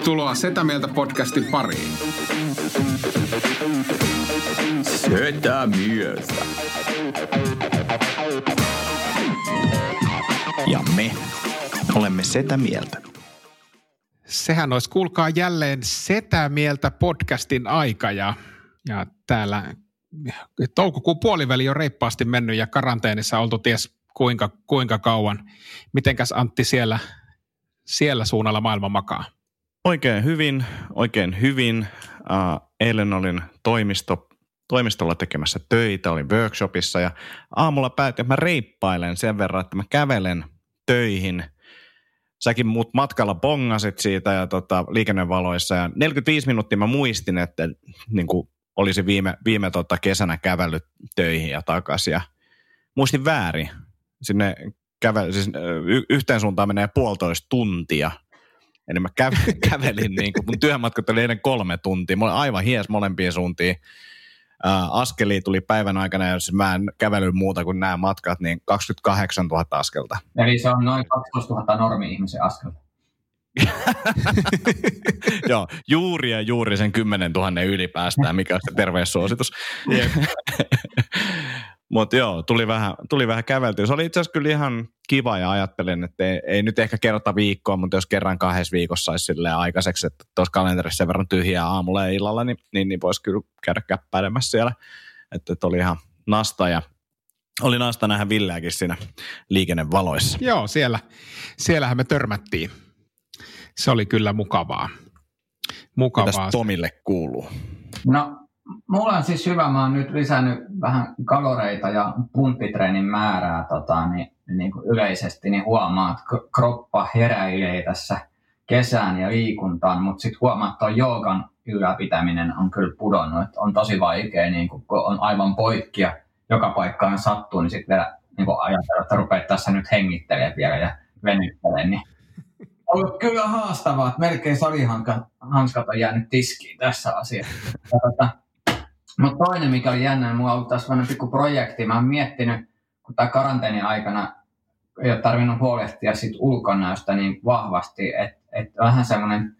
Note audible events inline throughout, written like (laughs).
Tervetuloa Setä Mieltä podcastin pariin. Setä Mieltä. Ja me olemme Setä Mieltä. Sehän olisi, kuulkaa jälleen Setä Mieltä podcastin aika ja, ja täällä toukokuun puoliväli on reippaasti mennyt ja karanteenissa oltu ties kuinka, kuinka kauan. Mitenkäs Antti siellä, siellä suunnalla maailma makaa? Oikein hyvin, oikein hyvin. Uh, eilen olin toimisto, toimistolla tekemässä töitä, olin workshopissa ja aamulla päätin, että mä reippailen sen verran, että mä kävelen töihin. Säkin muut matkalla bongasit siitä ja tota, liikennevaloissa ja 45 minuuttia mä muistin, että niin kuin olisi viime, viime tota kesänä kävellyt töihin ja takaisin ja muistin väärin. Sinne käve, siis y- yhteen suuntaan menee puolitoista tuntia – Eli mä kävelin, (laughs) kävelin niin kuin, mun työmatkat oli ennen kolme tuntia. Mä olin aivan hies molempiin suuntiin. Uh, askeli tuli päivän aikana, ja jos mä en kävely muuta kuin nämä matkat, niin 28 000 askelta. Eli se on noin 12 000 normi-ihmisen askelta. (laughs) Joo, juuri ja juuri sen 10 000 yli päästään, mikä on se terveyssuositus. (laughs) Mutta joo, tuli vähän, tuli vähän käveltyä. Se oli itse asiassa kyllä ihan kiva ja ajattelin, että ei, ei nyt ehkä kerta viikkoa, mutta jos kerran kahdessa viikossa saisi silleen aikaiseksi, että tuossa kalenterissa sen verran tyhjää aamulla ja illalla, niin, niin, niin voisi kyllä käydä käppäilemässä siellä. Että, että oli ihan nasta ja oli nasta nähdä Villeäkin siinä liikennevaloissa. Joo, siellä, siellähän me törmättiin. Se oli kyllä mukavaa. mukavaa. Mitäs Tomille kuuluu? No Mulla on siis hyvä, mä oon nyt lisännyt vähän kaloreita ja pumppitreenin määrää tota, niin, niin kuin yleisesti, niin huomaa, että kroppa heräilee tässä kesään ja liikuntaan, mutta sitten huomaa, että joogan ylläpitäminen on kyllä pudonnut, että on tosi vaikea, niin kun on aivan poikkia, joka paikkaan sattuu, niin sitten vielä niin ajatella, että rupeat tässä nyt hengittelemään vielä ja venyttelemään, niin ollut kyllä haastavaa, että melkein salihanskat on jäänyt tiskiin tässä asiassa. Ja, mutta toinen, mikä oli jännä, mulla on ollut tässä sellainen pikku projekti. Mä oon miettinyt, kun tämä karanteenin aikana ei ole tarvinnut huolehtia siitä ulkonäöstä niin vahvasti, että et vähän semmoinen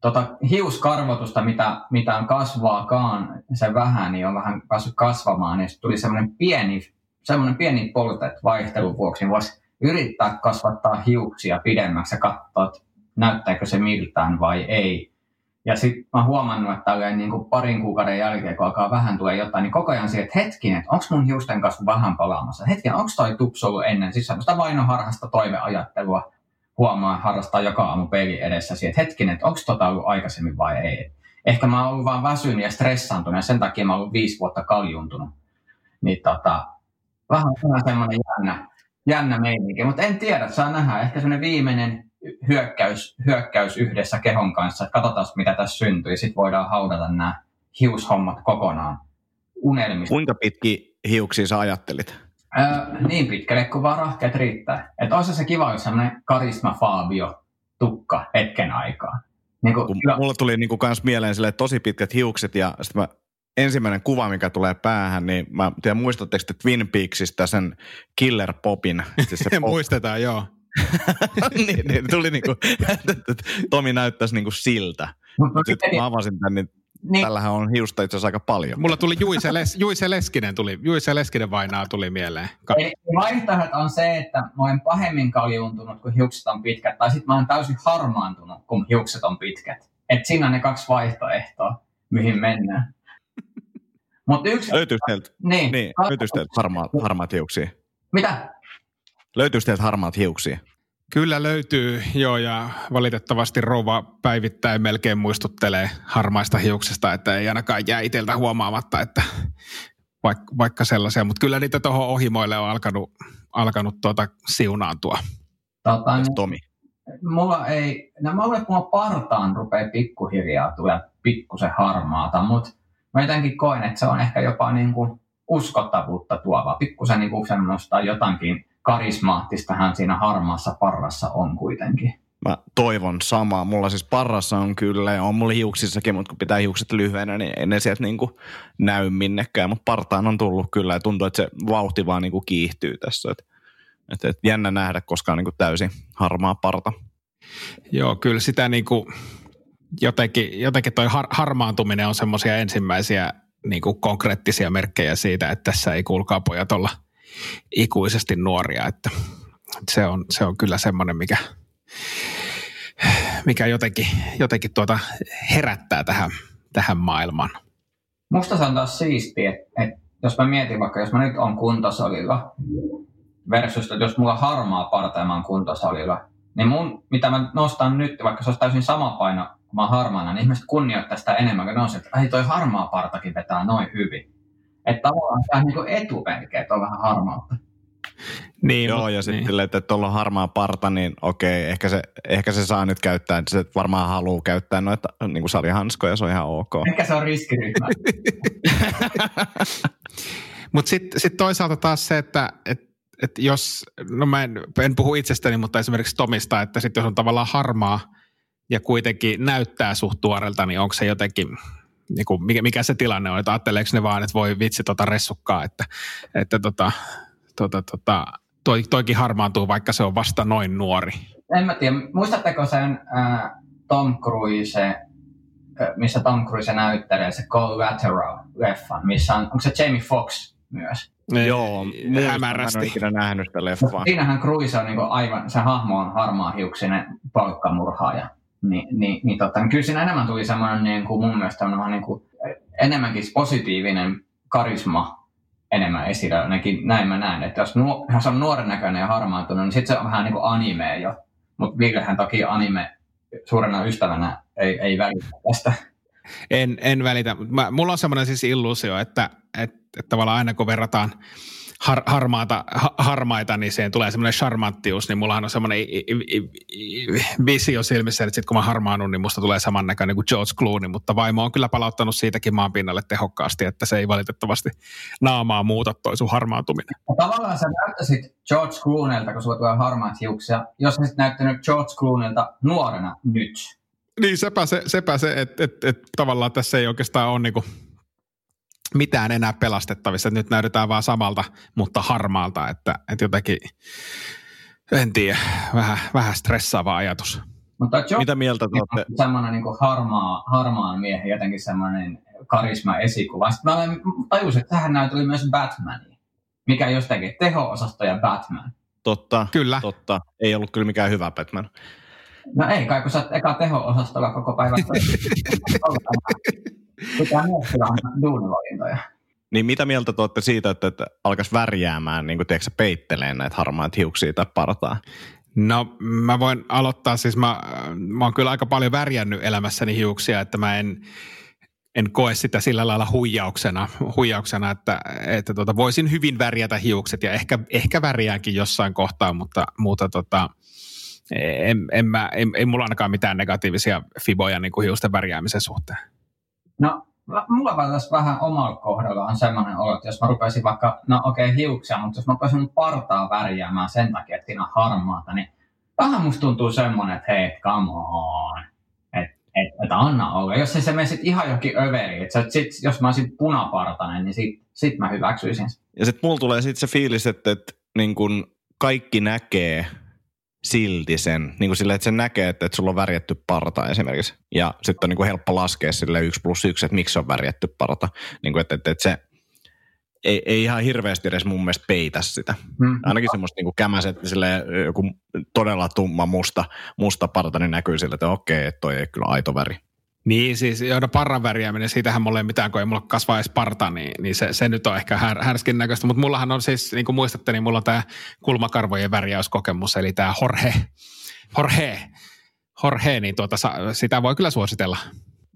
tota, hiuskarvotusta, mitä, mitä on kasvaakaan, se vähän, niin on vähän päässyt kasvamaan, niin tuli semmoinen pieni, semmoinen pieni polte, että vaihtelun vuoksi niin voisi yrittää kasvattaa hiuksia pidemmäksi ja katsoa, että näyttääkö se miltään vai ei. Ja sitten mä huomannut, että niin kuin parin kuukauden jälkeen, kun alkaa vähän tulee jotain, niin koko ajan siihen, että hetkinen, että onko mun hiusten kasvu vähän palaamassa? Hetkinen, onko toi tupsu ollut ennen? Siis semmoista vainoharhasta toiveajattelua huomaa harrastaa joka aamu peili edessä siihen, että hetkinen, että onko tota ollut aikaisemmin vai ei. Ehkä mä oon ollut vaan väsynyt ja stressaantunut ja sen takia mä oon ollut viisi vuotta kaljuntunut. Niin tota, vähän, vähän semmoinen jännä, jännä meininki, mutta en tiedä, saa nähdä. Ehkä semmoinen viimeinen hyökkäys, hyökkäys yhdessä kehon kanssa, että katsotaan mitä tässä syntyy, sitten voidaan haudata nämä hiushommat kokonaan unelmista. Kuinka pitki hiuksia sä ajattelit? Öö, niin pitkälle kuin vaan rahkeet riittää. Että olisi se kiva, jos sellainen karisma Fabio tukka hetken aikaa. Niin kuin, kun mulla tuli niin kuin kans mieleen sille tosi pitkät hiukset ja sitten mä ensimmäinen kuva, mikä tulee päähän, niin mä tiedän, muistatteko te Twin Peaksista sen Killer Popin? Siis se pop. (laughs) Muistetaan, joo. (laughs) niin, niin, tuli niinku, että (laughs) Tomi näyttäisi niinku siltä. Sitten mä avasin tämän, niin niin. Tällähän on hiusta itse asiassa aika paljon. Mulla tuli Juise, Les, Juise Leskinen, tuli, Juise Leskinen vainaa tuli mieleen. Eli vaihtoehdot on se, että mä olen pahemmin kaljuntunut, kun hiukset on pitkät, tai sitten mä olen täysin harmaantunut, kun hiukset on pitkät. Et siinä on ne kaksi vaihtoehtoa, mihin mennään. (laughs) Mut yksi... Löytyy teiltä, niin, niin, löytyy teiltä harmaat, harmaat hiuksia? Mitä? Löytyykö teiltä harmaat hiuksia? Kyllä löytyy, joo, ja valitettavasti rouva päivittäin melkein muistuttelee harmaista hiuksesta, että ei ainakaan jää itseltä huomaamatta, että vaikka, vaikka sellaisia, mutta kyllä niitä tuohon ohimoille on alkanut, alkanut tuota siunaantua. Tota, niin, Tomi? Mulla ei, no mulle kun partaan rupeaa pikkuhiljaa tulee pikkusen harmaata, mutta mä jotenkin koen, että se on ehkä jopa niin kuin uskottavuutta tuova, pikkusen niin kuin semmoista jotakin karismaattistahan siinä harmaassa parrassa on kuitenkin. Mä toivon samaa. Mulla siis parrassa on kyllä, ja on mulla hiuksissakin, mutta kun pitää hiukset lyhyenä, niin ei ne sieltä niinku näy minnekään. Mutta partaan on tullut kyllä, ja tuntuu, että se vauhti vaan niinku kiihtyy tässä. Et, et, et jännä nähdä, koska on niinku täysin harmaa parta. Joo, kyllä sitä niinku, jotenkin, jotenkin toi har, harmaantuminen on semmoisia ensimmäisiä niin kuin konkreettisia merkkejä siitä, että tässä ei kuulkaa pojat olla ikuisesti nuoria, että se on, se on kyllä semmoinen, mikä, mikä jotenkin, jotenkin tuota herättää tähän, tähän maailmaan. Musta se on taas siistiä, että, jos mä mietin vaikka, jos mä nyt on kuntosalilla versus, että jos mulla harmaa parta mä oon kuntosalilla, niin mun, mitä mä nostan nyt, vaikka se olisi täysin sama paino kun mä harmaana, niin ihmiset kunnioittaa sitä enemmän, kun ne on se, että ai toi harmaa partakin vetää noin hyvin. Että tavallaan tämä niin etupenkeä, että on vähän harmautta. Niin, Joo, ja sitten niin. että tuolla on harmaa parta, niin okei, ehkä se, ehkä se saa nyt käyttää, että se varmaan haluaa käyttää noita niin kuin salihanskoja, se on ihan ok. Ehkä se on riskiryhmä. (laughs) Mutta sitten sit toisaalta taas se, että et, et jos, no mä en, en puhu itsestäni, mutta esimerkiksi Tomista, että sitten jos on tavallaan harmaa ja kuitenkin näyttää suht tuorelta, niin onko se jotenkin, niin kuin, mikä, mikä se tilanne on, että ajatteleeko ne vaan, että voi vitsi tota ressukkaa, että, että tota, tota, tota, toi, toikin harmaantuu, vaikka se on vasta noin nuori. En mä tiedä. Muistatteko sen äh, Tom Cruise, äh, missä Tom Cruise näyttelee se Collateral-leffan, missä on, onko se Jamie Foxx myös? Joo, hämärästi. Mä en ikinä nähnyt sitä leffaa. Siinähän Cruise on niin aivan, se hahmo on harmaa hiuksinen palkkamurhaaja. Ni, niin, niin, tota, niin kyllä siinä enemmän tuli semmoinen niin kuin mun mielestä niin kuin, enemmänkin positiivinen karisma enemmän esillä, ainakin näin mä näen, että jos, nuo, jos on nuoren näköinen ja harmaantunut, niin sitten se on vähän niin kuin anime jo. Mutta Villehän toki anime suurena ystävänä ei, ei välitä tästä. En, en välitä. Mä, mulla on semmoinen siis illuusio, että, että, että tavallaan aina kun verrataan har, harmaata, ha, harmaita, niin siihen tulee semmoinen charmanttius, niin mullahan on semmoinen visio silmissä, että sitten kun mä harmaanun, niin musta tulee samannäköinen kuin George Clooney, mutta vaimo on kyllä palauttanut siitäkin maan pinnalle tehokkaasti, että se ei valitettavasti naamaa muuta toi sun harmaantuminen. Ja tavallaan sä näyttäisit George Clooneylta, kun sulla tulee harmaat hiuksia, jos sä näyttänyt George Clooneylta nuorena nyt. Niin, sepä se, sepä se että et, et, tavallaan tässä ei oikeastaan ole niinku mitään enää pelastettavissa. Nyt näytetään vaan samalta, mutta harmaalta, että, että jotenkin, en tiedä, vähän, vähän stressaava ajatus. Mutta John Mitä mieltä te olette? Semmoinen niin harmaa, harmaan miehen jotenkin semmoinen karisma esikuva. Sitten mä olen, tajusin, että tähän näyteli myös Batmania, mikä jostakin teho-osasto ja Batman. Totta, kyllä. totta. Ei ollut kyllä mikään hyvä Batman. No ei kai, kun sä oot eka teho-osastolla koko päivän. (laughs) Pitää miettiä duunivalintoja. Niin mitä mieltä te olette siitä, että, että alkaisi värjäämään, niin kuin tiedätkö, peitteleen näitä harmaita hiuksia tai partaa? No mä voin aloittaa, siis mä, mä oon kyllä aika paljon värjännyt elämässäni hiuksia, että mä en, en koe sitä sillä lailla huijauksena, huijauksena että, että tota, voisin hyvin värjätä hiukset ja ehkä, ehkä värjäänkin jossain kohtaa, mutta, mutta tota, en, en, mä, en, ei mulla ainakaan mitään negatiivisia fiboja niin kuin hiusten värjäämisen suhteen. No, mulla tässä vähän omalla kohdalla on semmoinen olo, että jos mä rupesin vaikka, no okei okay, hiuksia, mutta jos mä rupesin partaa värjäämään sen takia, että siinä on harmaata, niin vähän musta tuntuu semmoinen, että hei, come on. Että et, et anna olla. Jos se mene sitten ihan jokin överi, että sit, jos mä olisin punapartainen, niin sit, sit mä hyväksyisin. Ja sitten mulla tulee sitten se fiilis, että, että niin kun kaikki näkee silti sen, niin kuin sille, että sen näkee, että, että sulla on värjätty parta esimerkiksi. Ja sitten on niin kuin helppo laskea sille yksi plus yksi, että miksi on värjätty parta. Niin kuin, että, että, että se ei, ei ihan hirveästi edes mun mielestä peitä sitä. Hmm. Ainakin semmoista niin kämäset, sille joku todella tumma musta, musta parta, niin näkyy sille, että okei, toi ei kyllä aito väri. Niin siis, joiden parran värjääminen, siitähän mulla ei mitään, kun ei mulla kasvaa edes parta, niin, niin se, se, nyt on ehkä här, härskin näköistä. Mutta mullahan on siis, niin kuin muistatte, niin mulla on tämä kulmakarvojen värjäyskokemus, eli tämä Jorge, Jorge, Jorge, niin tuota, sitä voi kyllä suositella.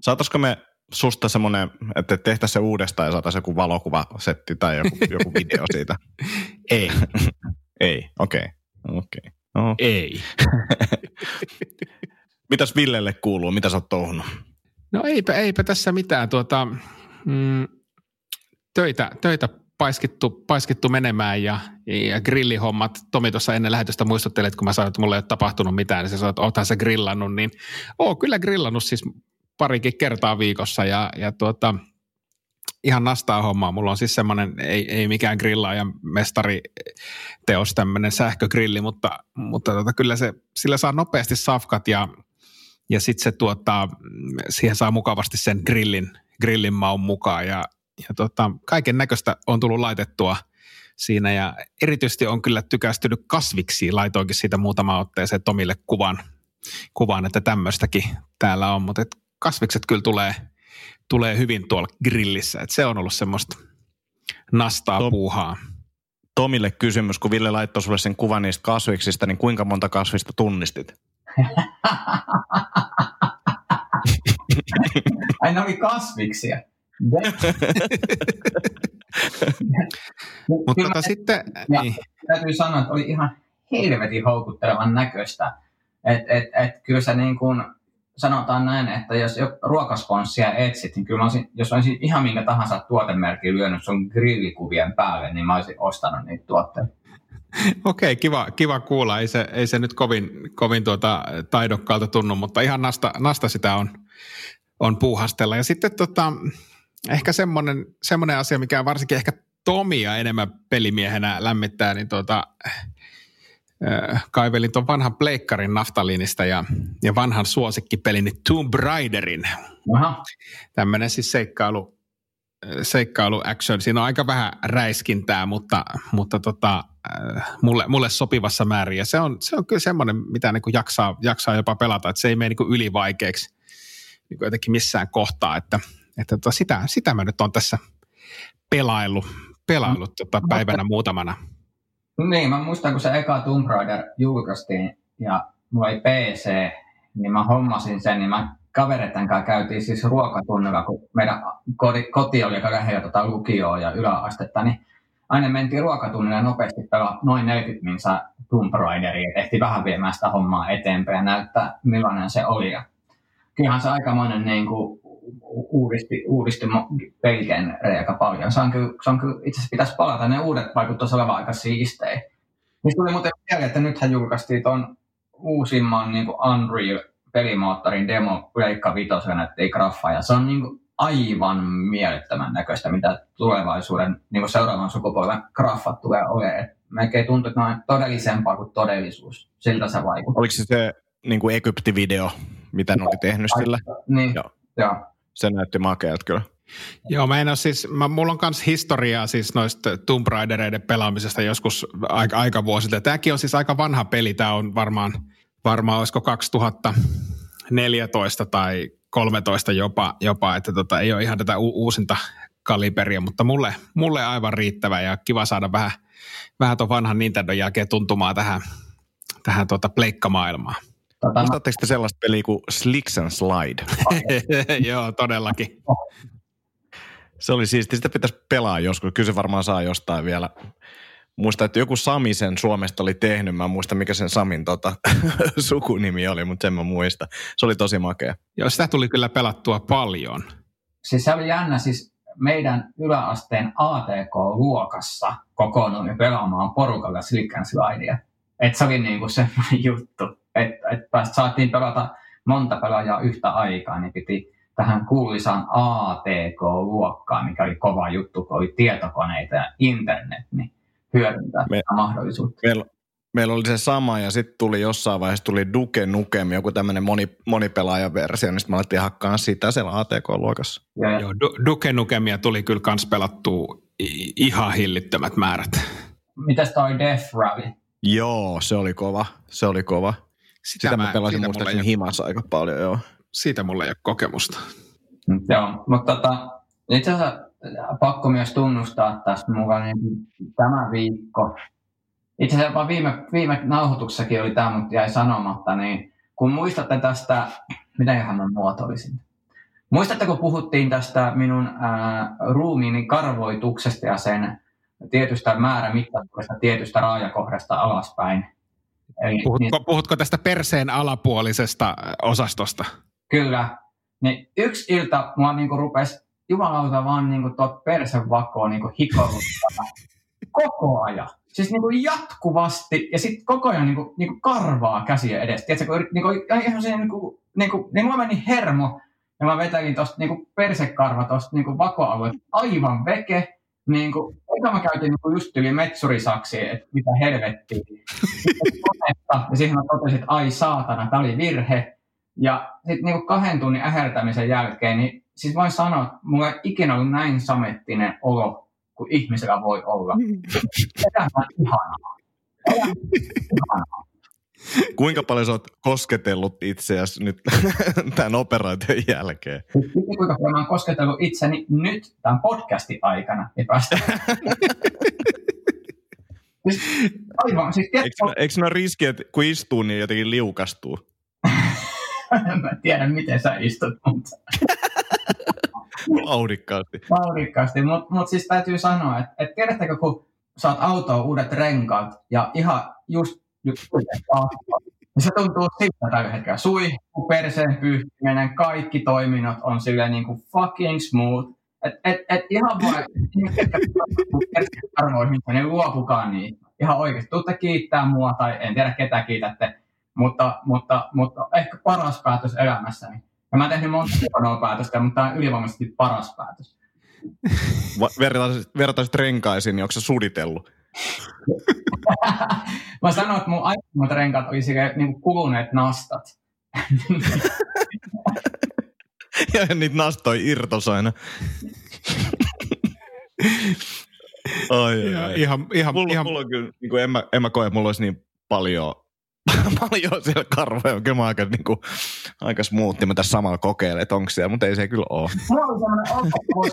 Saataisiko me susta semmoinen, että tehtäisiin se uudestaan ja saataisiin joku valokuvasetti tai joku, (laughs) joku video siitä? ei. (laughs) ei, okei. Okay. Okay. Okay. Ei. (laughs) Mitäs Villelle kuuluu? Mitä sä oot touhunut? No eipä, eipä tässä mitään. Tuota, mm, töitä, töitä paiskittu, paiskittu menemään ja, ja grillihommat. Tomi tuossa ennen lähetystä muistutteli, että kun mä sanoin, että mulla ei ole tapahtunut mitään, niin se sanoi, että oothan se grillannut, niin oo kyllä grillannut siis parikin kertaa viikossa ja, ja tuota, ihan nastaa hommaa. Mulla on siis semmoinen, ei, ei mikään grillaaja mestari teos tämmöinen sähkögrilli, mutta, mutta tota, kyllä se, sillä saa nopeasti safkat ja ja sitten se tuottaa, siihen saa mukavasti sen grillin, grillin maun mukaan. Ja, ja tota, kaiken näköistä on tullut laitettua siinä. Ja erityisesti on kyllä tykästynyt kasviksi, laitoinkin siitä muutama otteeseen Tomille kuvan, kuvan että tämmöistäkin täällä on, mutta kasvikset kyllä tulee, tulee hyvin tuolla grillissä, että se on ollut semmoista nastaa Tom, puuhaa. Tomille kysymys, kun Ville laittoi sulle sen kuvan niistä kasviksista, niin kuinka monta kasvista tunnistit? (laughs) Ai ne oli kasviksia. Mutta tota sitten... Ja, niin. Täytyy sanoa, että oli ihan helvetin houkuttelevan näköistä. Et, et, et, kyllä se niin kuin, sanotaan näin, että jos ruokasponssia etsit, niin kyllä olisin, jos olisin ihan minkä tahansa tuotemerkin lyönyt sun grillikuvien päälle, niin mä olisin ostanut niitä tuotteita. (laughs) Okei, kiva, kiva kuulla. Ei se, ei se nyt kovin, kovin tuota taidokkaalta tunnu, mutta ihan nasta, nasta sitä on, on puuhastella. Ja sitten tota, ehkä semmoinen, semmoinen asia, mikä varsinkin ehkä Tomia enemmän pelimiehenä lämmittää, niin tuota, äh, kaivelin tuon vanhan pleikkarin naftalinista ja, ja vanhan suosikkipelin niin Tomb Raiderin. Tämmöinen siis seikkailu, seikkailu action. Siinä on aika vähän räiskintää, mutta, mutta tota, äh, mulle, mulle sopivassa määrin. Ja se on, se on kyllä semmoinen, mitä niin kuin jaksaa, jaksaa jopa pelata, että se ei mene niin kuin ylivaikeaksi niin kuin jotenkin missään kohtaa. Että, että tota, sitä, sitä mä nyt on tässä pelaillut, pelaillut tota päivänä muutamana. Niin, mä muistan, kun se eka Tomb Raider julkaistiin ja mulla oli PC, niin mä hommasin sen, niin mä kavereiden kanssa käytiin siis ruokatunnilla, kun meidän koti oli aika lähellä tota lukioa ja yläastetta, niin aina mentiin ruokatunnilla nopeasti pelaa noin 40 minsa Tomb Raideria, tehtiin vähän viemään sitä hommaa eteenpäin ja näyttää millainen se oli. Ja kyllähän se aikamoinen niin kuin, uudisti, uudisti peligenrejä aika paljon. Se on kyllä, se on kyllä itse asiassa pitäisi palata, ne uudet vaikuttaisi olevan aika siistejä. Niin tuli muuten vielä, että nythän julkaistiin tuon uusimman niin kuin Unreal pelimoottorin demo Pleikka Vitosen näytti graffa, ja se on niin kuin aivan mielettömän näköistä, mitä tulevaisuuden niin kuin seuraavan sukupolven graffat tulee olemaan. Melkein tuntuu, että ne on todellisempaa kuin todellisuus. Siltä se vaikuttaa. Oliko se se niin kuin Egypti-video, mitä ne oli tehnyt sillä? Niin, joo. joo. Se näytti makealta kyllä. Joo, mä en ole siis, mä, mulla on myös historiaa siis noista Tomb Raidereiden pelaamisesta joskus aika, aika vuosilta. Tämäkin on siis aika vanha peli, tämä on varmaan, varmaan olisiko 2014 tai 13 jopa, jopa että tota, ei ole ihan tätä u- uusinta kaliberia, mutta mulle, mulle aivan riittävä ja kiva saada vähän, vähän tuon vanhan Nintendo jälkeen tuntumaan tähän, tähän tuota pleikkamaailmaan. Tota, Muistatteko te sellaista peliä kuin Slicks and Slide? (laughs) Joo, todellakin. Se oli siisti. Sitä pitäisi pelaa joskus. Kyllä se varmaan saa jostain vielä. Muista, että joku Sami sen Suomesta oli tehnyt. Mä en muista, mikä sen Samin tota, (laughs) sukunimi oli, mutta sen mä muista. Se oli tosi makea. Joo, sitä tuli kyllä pelattua paljon. Siis se oli jännä. Siis meidän yläasteen ATK-luokassa kokoonnuimme pelaamaan porukalla Slick and Slidea. Et se oli niinku semmoinen (laughs) juttu että et saatiin pelata monta pelaajaa yhtä aikaa, niin piti tähän kuuluisaan ATK-luokkaan, mikä oli kova juttu, kun oli tietokoneita ja internet, niin hyödyntää Me, mahdollisuutta. Meillä, meillä oli se sama ja sitten tuli jossain vaiheessa tuli Duke Nukem, joku tämmöinen moni, monipelaajaversio, niin sitten me alettiin hakkaa sitä siellä ATK-luokassa. Ja, Joo, Duke Nukemia tuli kyllä kans pelattua ihan hillittömät määrät. Mitäs toi Death Rally? Joo, se oli kova. Se oli kova. Sitä, sitä mä, mä pelasin muistaakseni himassa aika paljon, joo. Siitä mulla ei ole kokemusta. Joo, mutta tota, itse asiassa pakko myös tunnustaa tästä mukaan niin tämä viikko. Itse asiassa jopa viime, viime nauhoituksessakin oli tämä, mutta jäi sanomatta, niin kun muistatte tästä, mitä ihan mä muotoilisin? Muistatteko, puhuttiin tästä minun ää, ruumiini karvoituksesta ja sen tietystä määrämittaisuudesta tietystä raajakohdasta alaspäin? Eli, puhutko, niin, puhutko tästä perseen alapuolisesta osastosta? Kyllä. Niin yksi ilta mua niinku rupesi jumalauta vaan niinku tuot persevakoon niinku hikoiluttaa koko ajan. Siis niinku jatkuvasti ja sitten koko ajan niinku, niinku karvaa käsiä edestä. Tiedätkö, kun niinku, ihan se niinku, niinku, niin mulla meni hermo ja mä vetelin tuosta niinku persekarva tuosta niinku vakoalueesta aivan veke niin kuin, eka mä käytin niin just yli metsurisaksi, että mitä helvettiä. ja siihen mä totesin, että ai saatana, tämä oli virhe. Ja sitten niin kahden tunnin ähertämisen jälkeen, niin siis voin sanoa, että mulla ei ikinä ollut näin samettinen olo kuin ihmisellä voi olla. Elämä on ihanaa. Ihanaa. Kuinka paljon sä oot kosketellut itseäsi nyt (laughs) tämän operaation jälkeen? Sitten kuinka paljon mä oon kosketellut itseni nyt tämän podcastin aikana, niin (laughs) siis, aivan, siis eikö, eikö ne ole riski, että kun istuu, niin jotenkin liukastuu? (laughs) mä tiedän, miten sä istut, mutta... (laughs) Vauhdikkaasti. Vauhdikkaasti, mutta mut siis täytyy sanoa, että et tiedättekö, kun saat autoa uudet renkaat ja ihan just nyt (laughs) niin se tuntuu siltä tällä hetkellä. Suihku, perseen pyyhkiminen, kaikki toiminnot on silleen niin kuin fucking smooth. Et, et, et ihan vaan, (laughs) arvoihin, niin luopukaa niin. Ihan oikeasti, tuutte kiittää mua tai en tiedä ketä kiitätte, mutta, mutta, mutta ehkä paras päätös elämässäni. Ja mä oon tehnyt monta huonoa päätöstä, mutta tämä on ylivoimaisesti paras päätös. Vertaisit, vertaisit renkaisiin, niin onko se suditellut? (laughs) Mä sanoin, että mun aikaisemmat renkaat oli niin kuluneet nastat. (laughs) ja niitä nastoi irtos aina. (laughs) Ai, ai, ai. Ihan, ihan, mulla, ihan... mulla on kyllä, niin kuin en, mä, en mä koe, että mulla olisi niin paljon, (laughs) paljon siellä karvoja. Kyllä mä aika, niin kuin, aika smoothi. Mä tässä samalla kokeilen, että onko siellä, mutta ei se kyllä ole. Mulla oli sellainen olo,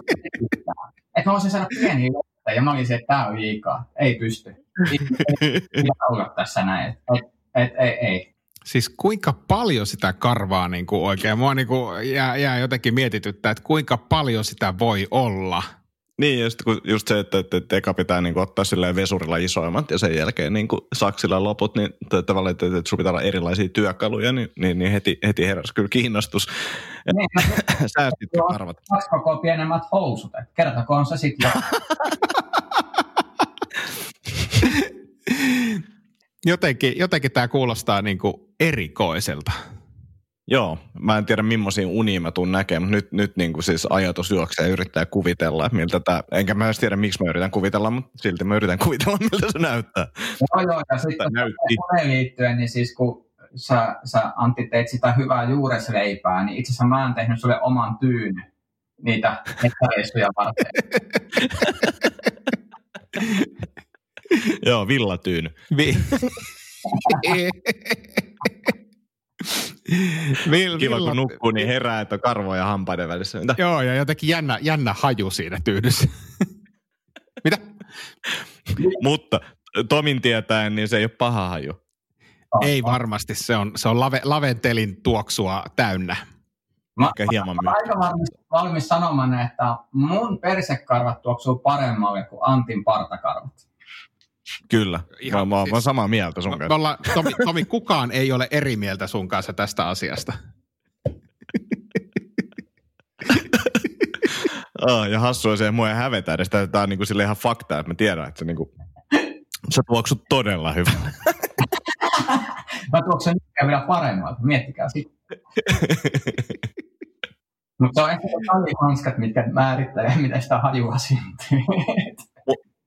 että mä voisin sanoa pieniä ja mä olin se, että tämä on liikaa, ei pysty. Ei, olla tässä näin, et, et, ei, ei. Siis kuinka paljon sitä karvaa niin kuin oikein, mua niin kuin jää, jää jotenkin mietityttää, että kuinka paljon sitä voi olla – niin, just, kun, just se, että, että, että eka pitää niin kuin, ottaa silleen vesurilla isoimmat ja sen jälkeen niin kuin, saksilla loput, niin tavallaan, että, että sun pitää olla erilaisia työkaluja, niin, niin, niin heti, heti heräsi kyllä kiinnostus. Niin, (laughs) Säästit arvat. Kaksi koko pienemmät housut, että kertokoon se sitten (laughs) jotenkin, jotenkin tämä kuulostaa niin kuin erikoiselta. Joo, mä en tiedä millaisia unia mä tuun näkemään, mutta nyt, nyt niin kuin siis ajatus juoksee ja yrittää kuvitella, että miltä tämä, enkä mä edes tiedä miksi mä yritän kuvitella, mutta silti mä yritän (laughs) kuvitella, miltä se näyttää. Joo, joo, ja sitten liittyen, niin siis kun sä, sä Antti teit sitä hyvää juuresleipää, niin itse asiassa mä oon tehnyt sulle oman tyyn niitä metsäreissuja varten. (laughs) joo, villatyyny. Vi- (laughs) (laughs) Vil, Kiva, kun nukkuu, niin herää, että on karvoja hampaiden välissä. Mitä? Joo, ja jotenkin jännä, jännä haju siinä tyydyssä. (laughs) Mitä? Mutta Tomin tietäen, niin se ei ole paha haju. Ei varmasti, se on, se on lave, laventelin tuoksua täynnä. Mä, hieman mä, mä aika valmis, valmis sanomaan, että mun persekarvat tuoksuu paremmalle kuin Antin partakarvat. Kyllä, Ihan, mä, mä, siis, mä oon samaa mieltä sun kanssa. Olla, Tomi, Tomi, kukaan ei ole eri mieltä sun kanssa tästä asiasta. (laughs) oh, ja hassu on se, että mua ei hävetä edes. Tämä on niin kuin ihan fakta, että mä tiedän, että se, niin kuin, se tuoksut todella hyvin. (laughs) mä tuoksen vielä paremmalta, miettikää sitten. (laughs) Mutta se on ehkä hanskat, mitkä määrittelee, miten sitä hajua syntyy.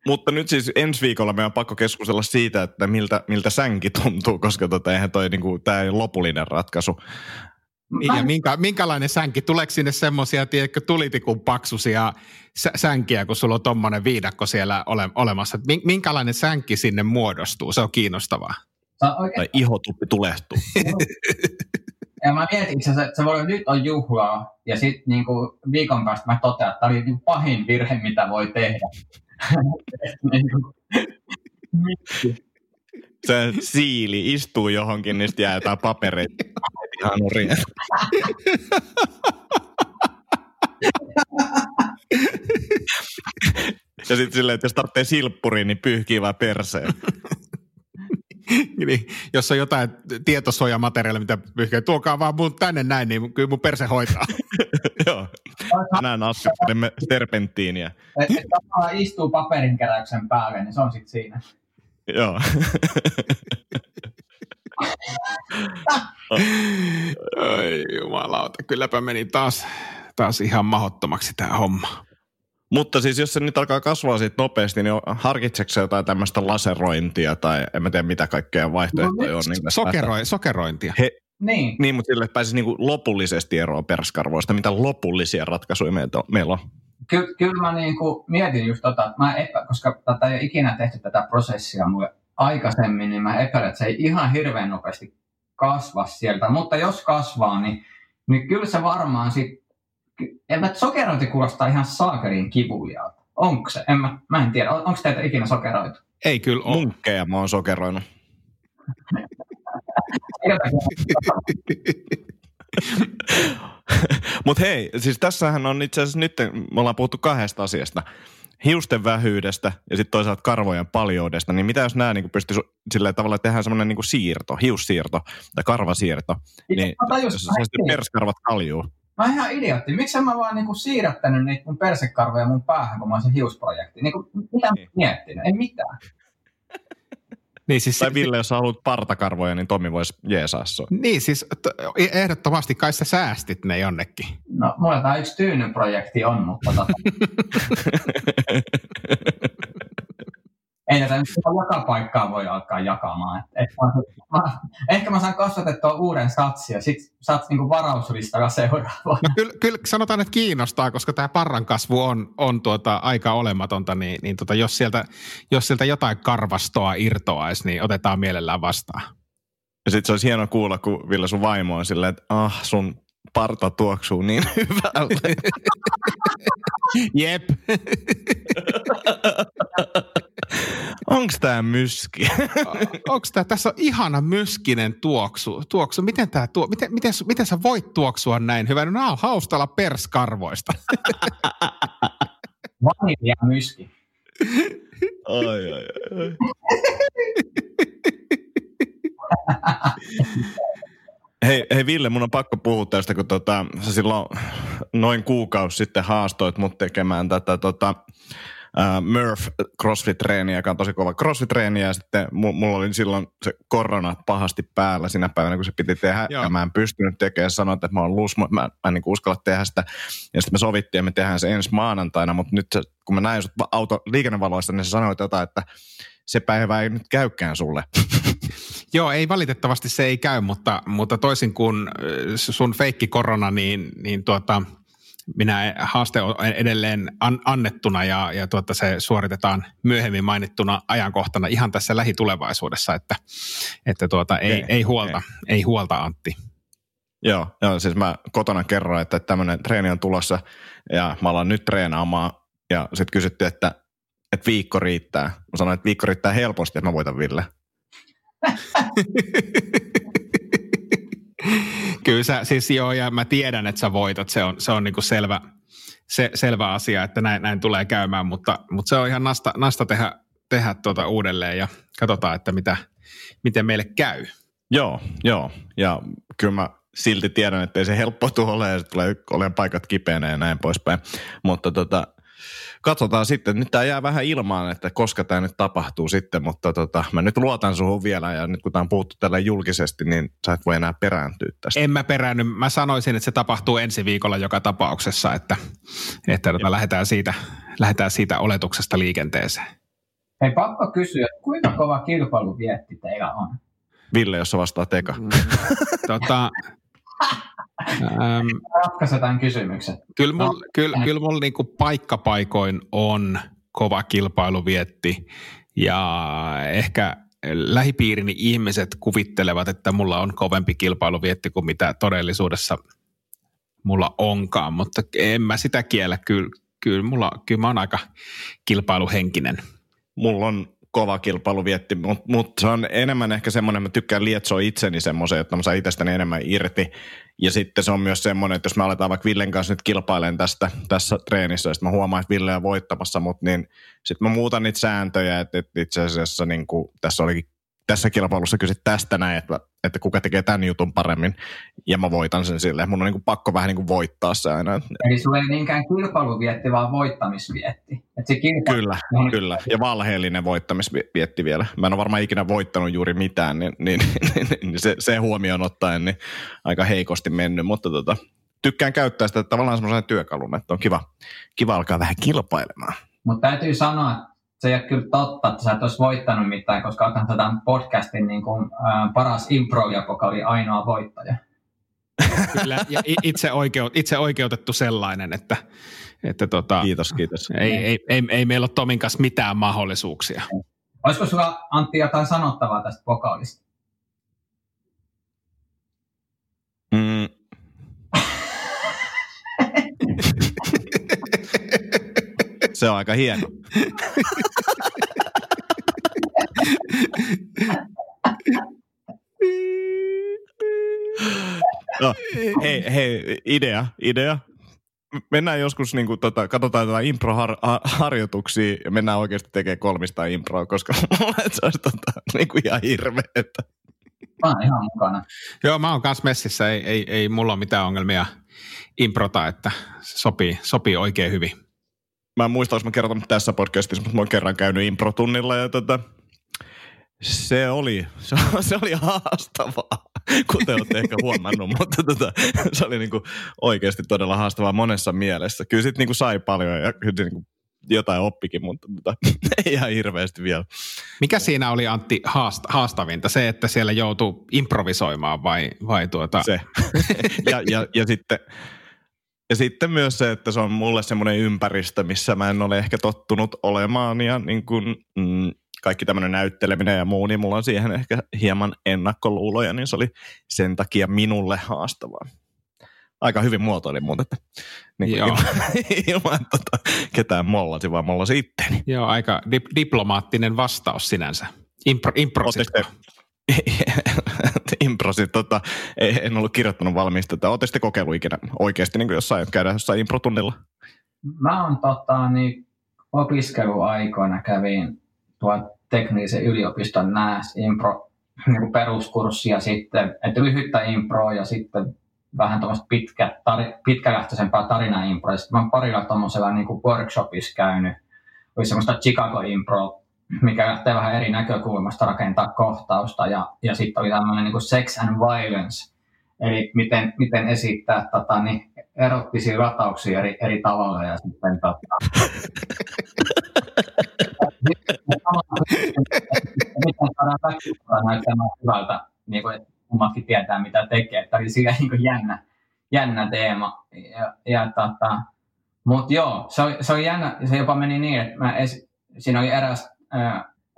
Mutta nyt siis ensi viikolla meidän on pakko keskustella siitä, että miltä, miltä sänki tuntuu, koska tota, eihän toi, niinku, tämä ei ole lopullinen ratkaisu. Niin, ja minkä, minkälainen sänki? Tuleeko sinne semmoisia, tiedätkö, tulitikun paksuisia sänkiä, kun sulla on tuommoinen viidakko siellä ole, olemassa? Minkälainen sänki sinne muodostuu? Se on kiinnostavaa. Tai ihotuppi tulehtuu. (laughs) ja mä mietin että se voi nyt on juhlaa, ja sitten niinku viikon päästä mä totean, että tämä oli niinku pahin virhe, mitä voi tehdä. (laughs) se siili istuu johonkin, niin sitten jää jotain papereita ihan nurin. (laughs) ja sitten silleen, että jos tarvitsee silppuriin, niin pyyhkii vaan perseen. (laughs) niin, jos on jotain tietosuojamateriaalia, mitä pyyhkii, tuokaa vaan mun tänne näin, niin kyllä mun perse hoitaa. Joo. Tänään askeltelemme terpenttiiniä. Että istuu paperinkeräyksen päälle, niin se on sitten siinä. Joo. Ai jumalauta, kylläpä meni taas, taas ihan mahottomaksi tämä homma. Mutta siis jos se nyt alkaa kasvaa siitä nopeasti, niin harkitseeko jotain tämmöistä laserointia tai en mä tiedä mitä kaikkea vaihtoehtoja no, on. Niin Sokeroi, sokerointia. He, Niin. Niin, mutta sille, että pääsisi niinku lopullisesti eroon perskarvoista. Mitä lopullisia ratkaisuja meillä on? Ky- kyllä mä niinku mietin just tota, että mä epä, koska tätä ei ole ikinä tehty tätä prosessia mulle aikaisemmin, niin mä epäilen, että se ei ihan hirveän nopeasti kasva sieltä. Mutta jos kasvaa, niin, niin kyllä se varmaan sit, en mä, sokerointi kuulostaa ihan saakerin kivuliaalta. Onko se? En mä, mä en tiedä. On, onko teitä ikinä sokeroitu? Ei kyllä ole. Munkkeja mä oon sokeroinut. Mutta hei, siis tässähän on itse asiassa nyt, me ollaan puhuttu kahdesta asiasta. Hiusten vähyydestä ja sitten toisaalta karvojen paljoudesta, niin mitä jos nämä niin pystyisi sillä tavalla tehdä semmoinen niin siirto, hiussiirto tai karvasiirto, niin jos se perskarvat kaljuu. Mä oon ihan idiootti. Miksi mä vaan niinku siirrättänyt niitä mun persekarvoja mun päähän, kun mä oon se hiusprojekti? Niinku, mitä niin. miettinyt? En mitään. Niin siis, tai Ville, jos haluat partakarvoja, niin Tomi voisi jeesaa sua. Niin siis ehdottomasti kai sä säästit ne jonnekin. No mulla tämä yksi tyynyprojekti on, mutta tota... (laughs) ei näitä nyt joka paikkaa voi alkaa jakamaan. Et, et mä, mä, ehkä mä saan kasvatettua uuden satsia, ja sit saat niinku varauslistalla seuraavaa. No kyllä, kyllä, sanotaan, että kiinnostaa, koska tämä parran kasvu on, on tuota aika olematonta, niin, niin tota, jos, sieltä, jos sieltä jotain karvastoa irtoaisi, niin otetaan mielellään vastaan. Ja sitten se olisi hienoa kuulla, kun Ville sun vaimo on silleen, että ah, sun parta tuoksuu niin (laughs) hyvälle. (laughs) Jep. (laughs) Onks tää myski? Onks tää, tässä on ihana myskinen tuoksu. tuoksu. Miten, tää tuo, miten, miten, miten sä voit tuoksua näin hyvän? No nää on haustalla perskarvoista. (laughs) Vanilja myski. Ai, ai, ai. (laughs) Hei, hei Ville, mun on pakko puhua tästä, kun tota, sä silloin noin kuukausi sitten haastoit mut tekemään tätä tota, uh, Murph CrossFit-treeniä, joka on tosi kova CrossFit-treeniä, ja sitten mulla oli silloin se korona pahasti päällä sinä päivänä, kun se piti tehdä, Joo. ja mä en pystynyt tekemään, sanoin, että mä oon luus, mä, mä en niin uskalla tehdä sitä, ja sitten me sovittiin, että me tehdään se ensi maanantaina, mutta nyt se, kun mä näin sut auto liikennevaloista, niin sä sanoit jotain, että se päivä ei nyt käykään sulle. (laughs) Joo, ei valitettavasti se ei käy, mutta, mutta toisin kuin sun feikki korona, niin, niin tuota, minä haaste on edelleen an, annettuna ja, ja tuota, se suoritetaan myöhemmin mainittuna ajankohtana ihan tässä lähitulevaisuudessa, että, että tuota, ei, ei, ei, huolta, okay. ei huolta Antti. Joo, joo, siis mä kotona kerroin, että tämmöinen treeni on tulossa ja mä alan nyt treenaamaan ja sitten kysyttiin, että, että viikko riittää. Mä sanoin, että viikko riittää helposti, että mä voitan Ville. (laughs) Kyllä sä, siis joo, ja mä tiedän, että sä voitat, se on, se on niinku selvä, se, selvä asia, että näin, näin tulee käymään, mutta, mutta se on ihan nasta, nasta tehdä, tehdä tuota uudelleen ja katsotaan, että mitä, miten meille käy. Joo, joo, ja kyllä mä silti tiedän, että ei se helppo tule ja tulee olemaan paikat kipeänä ja näin poispäin, mutta tota, katsotaan sitten. Nyt tämä jää vähän ilmaan, että koska tämä nyt tapahtuu sitten, mutta tota, mä nyt luotan suhun vielä ja nyt kun tämä on puhuttu tällä julkisesti, niin sä et voi enää perääntyä tästä. En mä peräänny. Mä sanoisin, että se tapahtuu ensi viikolla joka tapauksessa, että, että tota, lähdetään, siitä, lähdetään siitä oletuksesta liikenteeseen. Hei, pakko kysyä, kuinka kova kilpailuvietti teillä on? Ville, jos sä vastaa teka. Mm. (laughs) tota, Ähm, Ratkaise tämän kysymyksen. Kyllä mulla no. kyl, kyl mul niinku paikkapaikoin on kova kilpailuvietti ja ehkä lähipiirini ihmiset kuvittelevat, että mulla on kovempi kilpailuvietti kuin mitä todellisuudessa mulla onkaan, mutta en mä sitä kiellä. Kyllä, kyllä, mulla, kyllä mä oon aika kilpailuhenkinen. Mulla on kova kilpailuvietti, mutta mut se on enemmän ehkä semmoinen, mä tykkään lietsoa itseni semmoisen, että mä saan itsestäni enemmän irti. Ja sitten se on myös semmoinen, että jos me aletaan vaikka Villen kanssa nyt kilpailemaan tästä tässä treenissä, ja sitten mä huomaan, että Ville on voittamassa mut, niin sitten mä muutan niitä sääntöjä, että, että itse asiassa niin kuin, tässä olikin tässä kilpailussa kyse tästä näin, että, että kuka tekee tämän jutun paremmin, ja mä voitan sen silleen. Mun on niin kuin pakko vähän niin kuin voittaa se aina. Eli sulla ei niinkään kilpailuvietti, vaan voittamisvietti. Et se kilpailu... Kyllä, on... kyllä. Ja valheellinen voittamisvietti vielä. Mä en ole varmaan ikinä voittanut juuri mitään, niin, niin, niin, niin se, se huomioon ottaen niin aika heikosti mennyt, mutta tota, tykkään käyttää sitä tavallaan semmoisena työkaluna, että on kiva, kiva alkaa vähän kilpailemaan. Mutta täytyy sanoa, se ei ole kyllä totta, että sä et olisi voittanut mitään, koska otan tämän podcastin niin kuin, ää, paras impro, joka oli ainoa voittaja. (laughs) Kyllä, ja itse, oikeut, itse oikeutettu sellainen, että, että tota, kiitos, kiitos. Ei, ei, ei, ei meillä ole Tomin kanssa mitään mahdollisuuksia. Olisiko sulla Antti jotain sanottavaa tästä vokaalista? Mm. Se on aika hieno. no, hei, hei, idea, idea. Mennään joskus, niin kuin, tota, katsotaan tätä impro-harjoituksia ja mennään oikeasti tekemään kolmista improa, koska (laughs) se olisi tota, niin kuin ihan hirveä. Mä oon ihan mukana. Joo, mä oon kanssa messissä. Ei, ei, ei mulla ole mitään ongelmia improta, että se sopii, sopii oikein hyvin. Mä en muista, jos mä kertonut tässä podcastissa, mutta mä oon kerran käynyt improtunnilla ja tota, se oli, se, se oli haastavaa, kuten olette ehkä huomannut, (laughs) mutta tota, se oli niinku oikeasti todella haastavaa monessa mielessä. Kyllä sitten niinku sai paljon ja kyllä niinku jotain oppikin, mutta tota, (laughs) ei ihan hirveästi vielä. Mikä siinä oli Antti haast, haastavinta? Se, että siellä joutuu improvisoimaan vai, vai tuota? Se. (laughs) ja, ja, ja sitten ja sitten myös se, että se on mulle semmoinen ympäristö, missä mä en ole ehkä tottunut olemaan ja niin kuin, mm, kaikki tämmöinen näytteleminen ja muu, niin mulla on siihen ehkä hieman ennakkoluuloja, niin se oli sen takia minulle haastavaa. Aika hyvin muotoilin muuten, että niin Joo. ilman, (laughs) ilman tota, ketään mollasi, vaan mollasi itteeni. Joo, aika dip- diplomaattinen vastaus sinänsä. Impro, imprositko? (laughs) improsit, tota, en ollut kirjoittanut valmista. Että oletteko te kokeillut ikinä oikeasti niin jossain, käydä jossain improtunnilla? Mä oon tota, niin, opiskeluaikoina kävin tuo teknisen yliopiston NÄS impro niin peruskurssi ja sitten, että lyhyttä improa ja sitten vähän tuommoista pitkä, tari, pitkälähtöisempää tarinaimproa. Sitten mä oon parilla tuommoisella niin workshopissa käynyt. Oli semmoista Chicago impro, mikä lähtee vähän eri näkökulmasta rakentaa kohtausta. Ja, ja sitten oli tämmöinen niin sex and violence, eli miten, miten esittää tota, niin erottisia latauksia eri, eri tavalla. Ja sitten tota, miten saadaan väkivaltaa näyttämään hyvältä, niin kuin, että kummatkin tietää, mitä tekee. Tämä oli sillä niin jännä, jännä teema. Ja, ja tota, mutta joo, se oli, se oli jännä. Se jopa meni niin, että mä es, siinä oli eräs,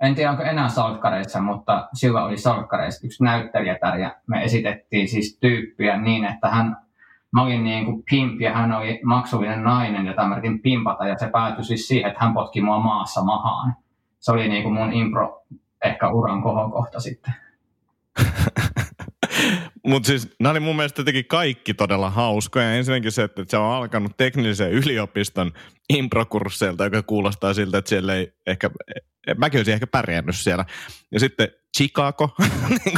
en tiedä onko enää salkkareissa, mutta silloin oli salkkareissa. Yksi näyttelijätär ja me esitettiin siis tyyppiä niin, että hän, mä olin niin kuin pimp ja hän oli maksullinen nainen, jota mä yritin pimpata ja se päätyi siis siihen, että hän potki mua maassa mahaan. Se oli niin kuin mun impro ehkä uran kohokohta sitten. (laughs) Mutta siis nämä oli mun mielestä jotenkin kaikki todella hauskoja. Ensinnäkin se, että se on alkanut teknisen yliopiston improkursseilta, joka kuulostaa siltä, että siellä ei ehkä, mäkin olisin ehkä pärjännyt siellä. Ja sitten Chicago, (laughs) niin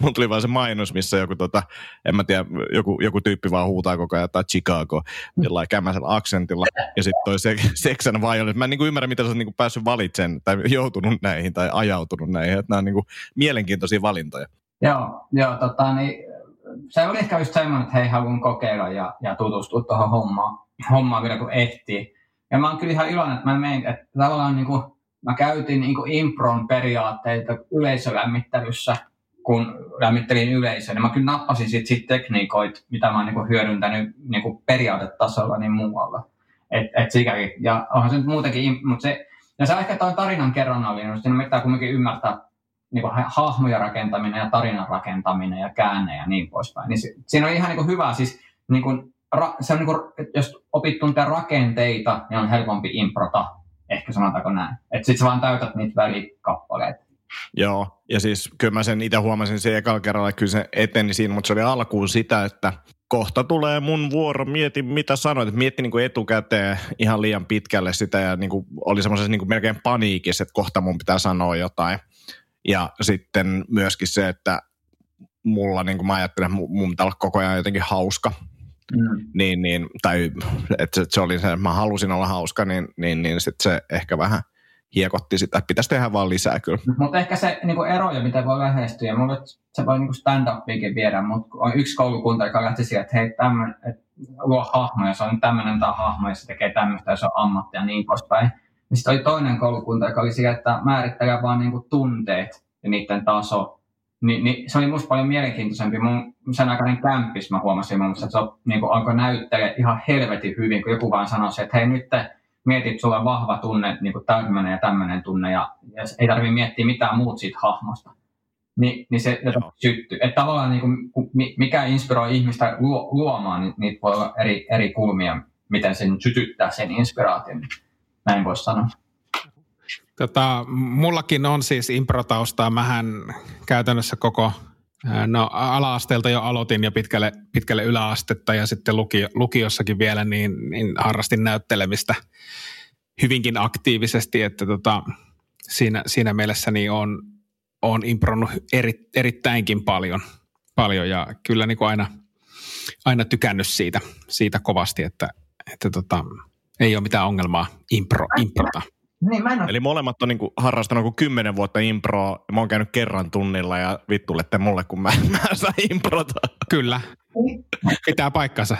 mun tuli vaan se mainos, missä joku, tota, en mä tiedä, joku, joku tyyppi vaan huutaa koko ajan, tai Chicago, jollain kämmäisellä aksentilla. Ja sitten toi se, Sex and Violence. Mä en niin kuin ymmärrä, miten sä oot niin kuin päässyt valitsemaan, tai joutunut näihin, tai ajautunut näihin. Että nämä on niin kuin mielenkiintoisia valintoja. Joo, joo tota, niin, se oli ehkä just semmoinen, että hei, haluan kokeilla ja, ja tutustua tuohon hommaan, hommaan vielä kun ehtii. Ja mä oon kyllä ihan iloinen, että mä menen, että tavallaan niin kuin, mä käytin niin kuin impron periaatteita yleisölämmittelyssä, kun lämmittelin yleisöä, niin mä kyllä nappasin sit, sit tekniikoita, mitä mä oon niin hyödyntänyt niin kuin periaatetasolla niin muualla. Et, et sikäli. Ja onhan se nyt muutenkin, mutta se, ja se on ehkä tuo tarinan kerronnallinen, niin pitää kuitenkin ymmärtää niin kuin hahmojen rakentaminen ja tarinan rakentaminen ja käänne ja niin poispäin. Niin siinä on ihan niin kuin hyvä, siis niin kuin, ra, se on niin kuin, jos opit tuntea rakenteita, niin on helpompi improta, ehkä sanotaanko näin. Että sit sä vaan täytät niitä välikappaleita. Joo, ja siis kyllä mä sen itse huomasin se ekalla kerralla, kyllä se eteni siinä, mutta se oli alkuun sitä, että kohta tulee mun vuoro, mieti mitä sanoit, mietti niin kuin etukäteen ihan liian pitkälle sitä ja niin kuin oli semmoisessa niin kuin melkein paniikissa, että kohta mun pitää sanoa jotain. Ja sitten myöskin se, että mulla, niin kuin mä ajattelen, että mun pitää olla koko ajan jotenkin hauska. Mm. Niin, niin, tai että se oli se, että mä halusin olla hauska, niin, niin, niin sitten se ehkä vähän hiekotti sitä, että pitäisi tehdä vaan lisää kyllä. Mutta ehkä se niin kuin eroja, mitä voi lähestyä, mulle se voi niin stand-upiinkin viedä, mutta on yksi koulukunta, joka lähti siihen, että hei, tämmöinen, että luo hahmo, ja se on tämmöinen tämä hahmo, ja se tekee tämmöistä, ja se on ammatti ja niin poispäin Niin sitten oli toinen koulukunta, joka oli siellä, että määrittelee vaan niin kuin tunteet ja niiden taso. Ni, niin se oli musta paljon mielenkiintoisempi. Mun sen aikainen kämppis mä huomasin mun että se niin kuin, alkoi näyttelee ihan helvetin hyvin, kun joku vaan sanoi, että hei nyt mietit, sulla on vahva tunne, niin kuin tämmöinen ja tämmöinen tunne, ja, ja ei tarvitse miettiä mitään muut siitä hahmosta. Ni, niin se syttyy. Että tavallaan niin kuin, mikä inspiroi ihmistä luomaan, niin niitä voi olla eri, eri kulmia, miten sen sytyttää sen inspiraation. Näin voisi sanoa. Tota, mullakin on siis improtaustaa. Mähän käytännössä koko No ala-asteelta jo aloitin ja pitkälle, pitkälle yläastetta ja sitten lukio, lukiossakin vielä, niin, niin harrastin näyttelemistä hyvinkin aktiivisesti, että tota, siinä, siinä mielessä niin on, on impronnut eri, erittäinkin paljon, paljon ja kyllä niin kuin aina, aina tykännyt siitä, siitä kovasti, että, että tota, ei ole mitään ongelmaa impro, improta. Niin, mä en ole... Eli molemmat on niinku harrastanut kuin kymmenen vuotta improa. Mä oon käynyt kerran tunnilla ja vittulette mulle, kun mä, (laughs) mä saan improta. Kyllä. Pitää paikkansa.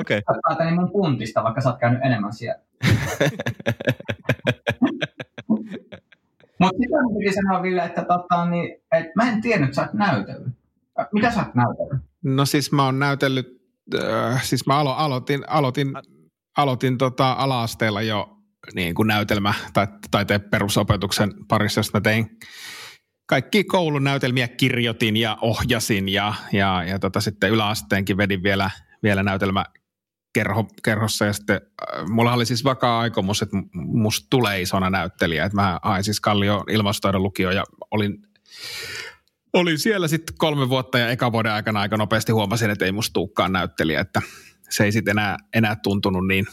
Okei. Okay. niin mun puntista, vaikka sä oot käynyt enemmän siellä. (laughs) Mutta sitä mun piti sanoa, Ville, että, tota, niin, että mä en tiennyt, että sä oot näytellyt. Mitä sä oot näytellyt? No siis mä oon näytellyt, äh, siis mä alo, aloitin, aloitin, aloitin tota ala-asteella jo niin kuin näytelmä tai taiteen perusopetuksen parissa, josta tein kaikki koulunäytelmiä kirjoitin ja ohjasin ja, ja, ja tota, sitten yläasteenkin vedin vielä, vielä näytelmä kerho, kerhossa. Ja sitten äh, mulla oli siis vakaa aikomus, että musta tulee isona näyttelijä. Että mä hain siis Kallio ilmastoidon lukio ja olin, olin siellä sitten kolme vuotta ja eka vuoden aikana aika nopeasti huomasin, että ei musta tuukkaan näyttelijä, että se ei sitten enää, enää tuntunut niin,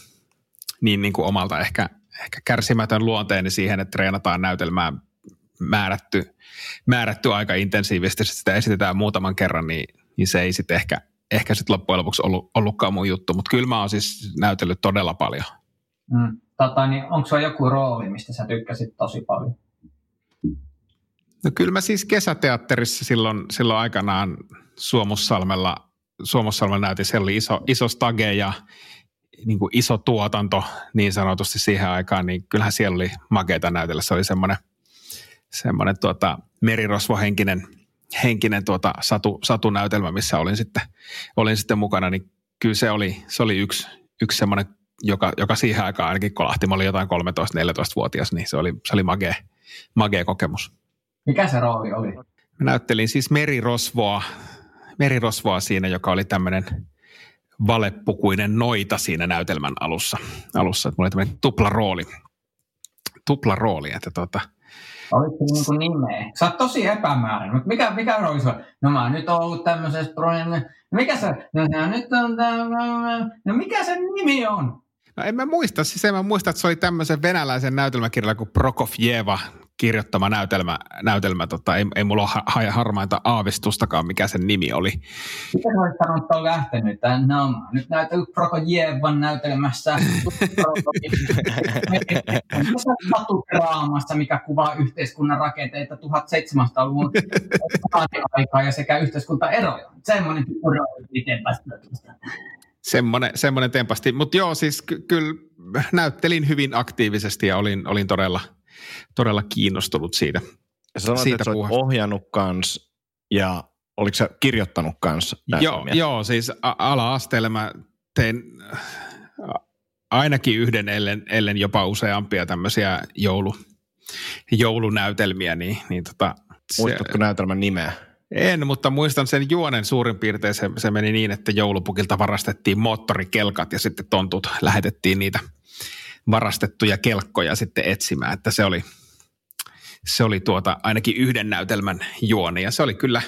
niin, niin kuin omalta ehkä, ehkä kärsimätön luonteeni siihen, että treenataan näytelmää määrätty, määrätty aika intensiivisesti, sitä esitetään muutaman kerran, niin, niin se ei sitten ehkä, ehkä sit loppujen lopuksi ollut, ollutkaan mun juttu, mutta kyllä mä oon siis näytellyt todella paljon. Mm. Tota, niin onko se joku rooli, mistä sä tykkäsit tosi paljon? No kyllä mä siis kesäteatterissa silloin, silloin aikanaan Suomussalmella, Suomussalmella näytin, siellä oli iso, iso stage ja niin kuin iso tuotanto niin sanotusti siihen aikaan, niin kyllähän siellä oli makeita näytellä. Se oli semmoinen, semmoinen tuota, merirosvohenkinen henkinen tuota, satu, satunäytelmä, missä olin sitten, olin sitten mukana, niin kyllä se oli, se oli yksi, yksi semmoinen, joka, joka siihen aikaan ainakin kolahti. Mä olin jotain 13-14-vuotias, niin se oli, se oli magea, magea kokemus. Mikä se rooli oli? Mä näyttelin siis merirosvoa, merirosvoa siinä, joka oli tämmöinen – valepukuinen noita siinä näytelmän alussa. alussa. Että mulla oli tämmöinen tuplarooli. Tuplarooli, että tota, Oliko niin kuin nimeä? Sä oot tosi epämääräinen, mutta mikä, mikä rooli sulla? No mä oon nyt ollut tämmöisessä projektissa. No mikä se, no, nyt on tämä, no mikä sen nimi on? No en mä muista, siis en mä muista, että se oli tämmöisen venäläisen näytelmäkirjalla kuin Prokofjeva kirjoittama näytelmä, näytelmä tota, ei, ei mulla ole ha- harmainta aavistustakaan, mikä sen nimi oli. Mitä sä olisit sanonut, että on lähtenyt? No, nyt näytellyt Prokojevan näytelmässä Satudraamassa, mikä kuvaa yhteiskunnan rakenteita 1700-luvun aikaa ja sekä yhteiskuntaeroja. Semmoinen mitenpäs Semmoinen, semmoinen tempasti. Mutta joo, siis ky- kyllä näyttelin hyvin aktiivisesti ja olin, olin todella – todella kiinnostunut siitä. Ja sanoit, siitä että olet ohjannut kans ja oliko sä kirjoittanut kanssa? Joo, joo, siis ala-asteella mä tein ainakin yhden, ellen, ellen jopa useampia tämmöisiä joulu, joulunäytelmiä. Niin, niin tota, Muistatko se, näytelmän nimeä? En, mutta muistan sen juonen suurin piirtein. Se, se meni niin, että joulupukilta varastettiin moottorikelkat ja sitten tontut lähetettiin niitä – varastettuja kelkkoja sitten etsimään, että se oli, se oli tuota ainakin yhden näytelmän juoni ja se oli kyllä,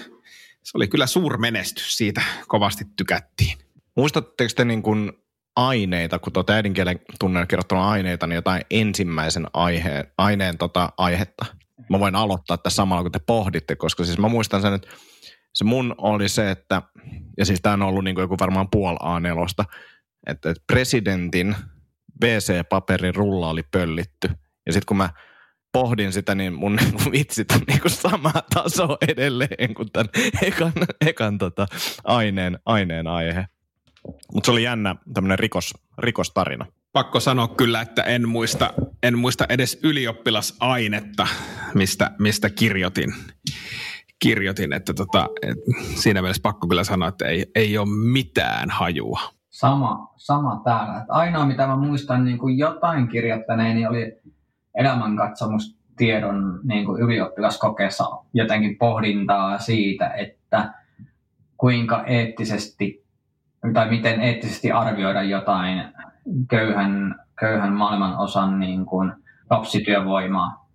se oli kyllä suurmenestys, siitä kovasti tykättiin. Muistatteko te niin kuin aineita, kun tuota äidinkielen tunnella kirjoittanut aineita, niin jotain ensimmäisen aiheen, aineen tota aihetta? Mä voin aloittaa tässä samalla, kun te pohditte, koska siis mä muistan sen, että se mun oli se, että, ja siis tämä on ollut niin kuin joku varmaan puol A4, että, että presidentin WC-paperin rulla oli pöllitty. Ja sitten kun mä pohdin sitä, niin mun (laughs) niinku vitsit on niinku sama taso edelleen kuin tämän ekan, ekan tota aineen, aineen aihe. Mutta se oli jännä tämmöinen rikos, rikostarina. pakko sanoa kyllä, että en muista, en muista edes ylioppilasainetta, mistä, mistä kirjoitin. kirjoitin että tota, et siinä mielessä pakko kyllä sanoa, että ei, ei ole mitään hajua. Sama, sama täällä. Että ainoa, mitä mä muistan niin kuin jotain kirjoittaneeni, oli elämänkatsomustiedon niin kuin ylioppilaskokeessa jotenkin pohdintaa siitä, että kuinka eettisesti tai miten eettisesti arvioida jotain köyhän, köyhän maailman osan niin kuin lapsityövoimaa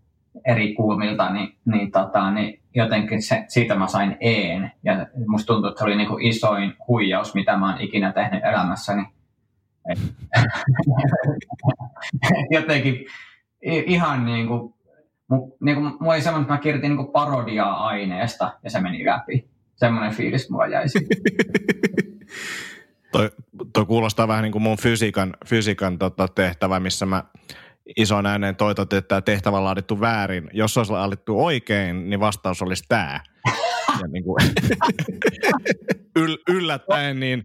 eri kulmilta, niin, niin, tota, niin jotenkin se, siitä mä sain een. Ja musta tuntuu, että se oli niin kuin isoin huijaus, mitä mä oon ikinä tehnyt elämässäni. (laughs) jotenkin ihan niin kuin, niin kuin, mulla oli semmoinen, että mä kirjoitin niin kuin parodiaa aineesta ja se meni läpi. Semmoinen fiilis mulla jäi (laughs) toi, toi kuulostaa vähän niin kuin mun fysiikan, fysiikan tota tehtävä, missä mä isoin ääneen toitot, että tehtävä on laadittu väärin. Jos olisi laadittu oikein, niin vastaus olisi tämä. (laughs) Ja (laughs) niin kuin, yl, yllättäen, niin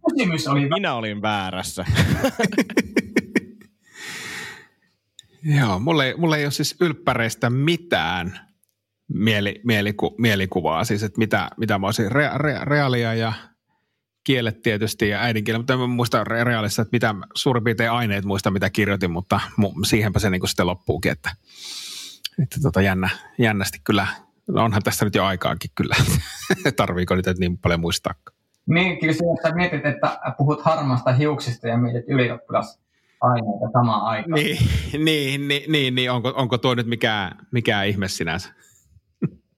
oli... minä olin väärässä. (laughs) Joo, mulla ei, mulla ei ole siis ylppäreistä mitään mieli, mieliku, mielikuvaa, siis että mitä, mitä mä olisin rea, rea, reaalia ja kielet tietysti ja äidinkieli, mutta en muista reaalissa, että mitä suurin piirtein aineet muista, mitä kirjoitin, mutta siihenpä se niin sitten loppuukin, että, että tota jännä, jännästi kyllä, no onhan tässä nyt jo aikaakin kyllä, (laughs) tarviiko niitä niin paljon muistaa. Niin, kyllä jos sä mietit, että puhut harmasta hiuksista ja mietit ylioppilas aineita samaan aikaan. Niin, niin, niin, niin, niin. Onko, onko tuo nyt mikään, mikään ihme sinänsä?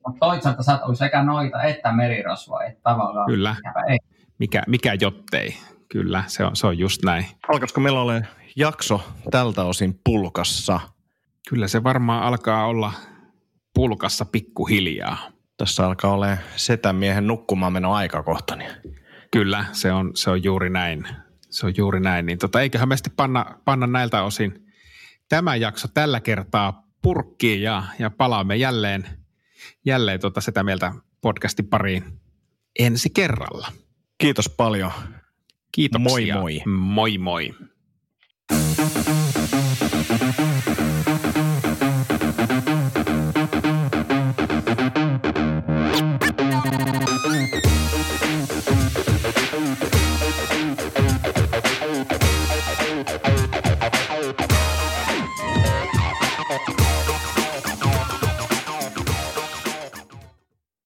No toisaalta sä oot sekä noita että merirosvoa, että tavallaan Kyllä. Ei mikä, mikä jottei. Kyllä, se on, se on just näin. Alkaisiko meillä ole jakso tältä osin pulkassa? Kyllä se varmaan alkaa olla pulkassa pikkuhiljaa. Tässä alkaa olla setämiehen nukkumaan meno aikakohta. Niin. Kyllä, se on, se on juuri näin. Se on juuri näin. Niin tota, eiköhän me sitten panna, panna näiltä osin tämä jakso tällä kertaa purkkiin ja, ja palaamme jälleen, jälleen tota sitä mieltä podcastin pariin ensi kerralla. Kiitos paljon. Kiitoksia. Moi moi. Moi moi.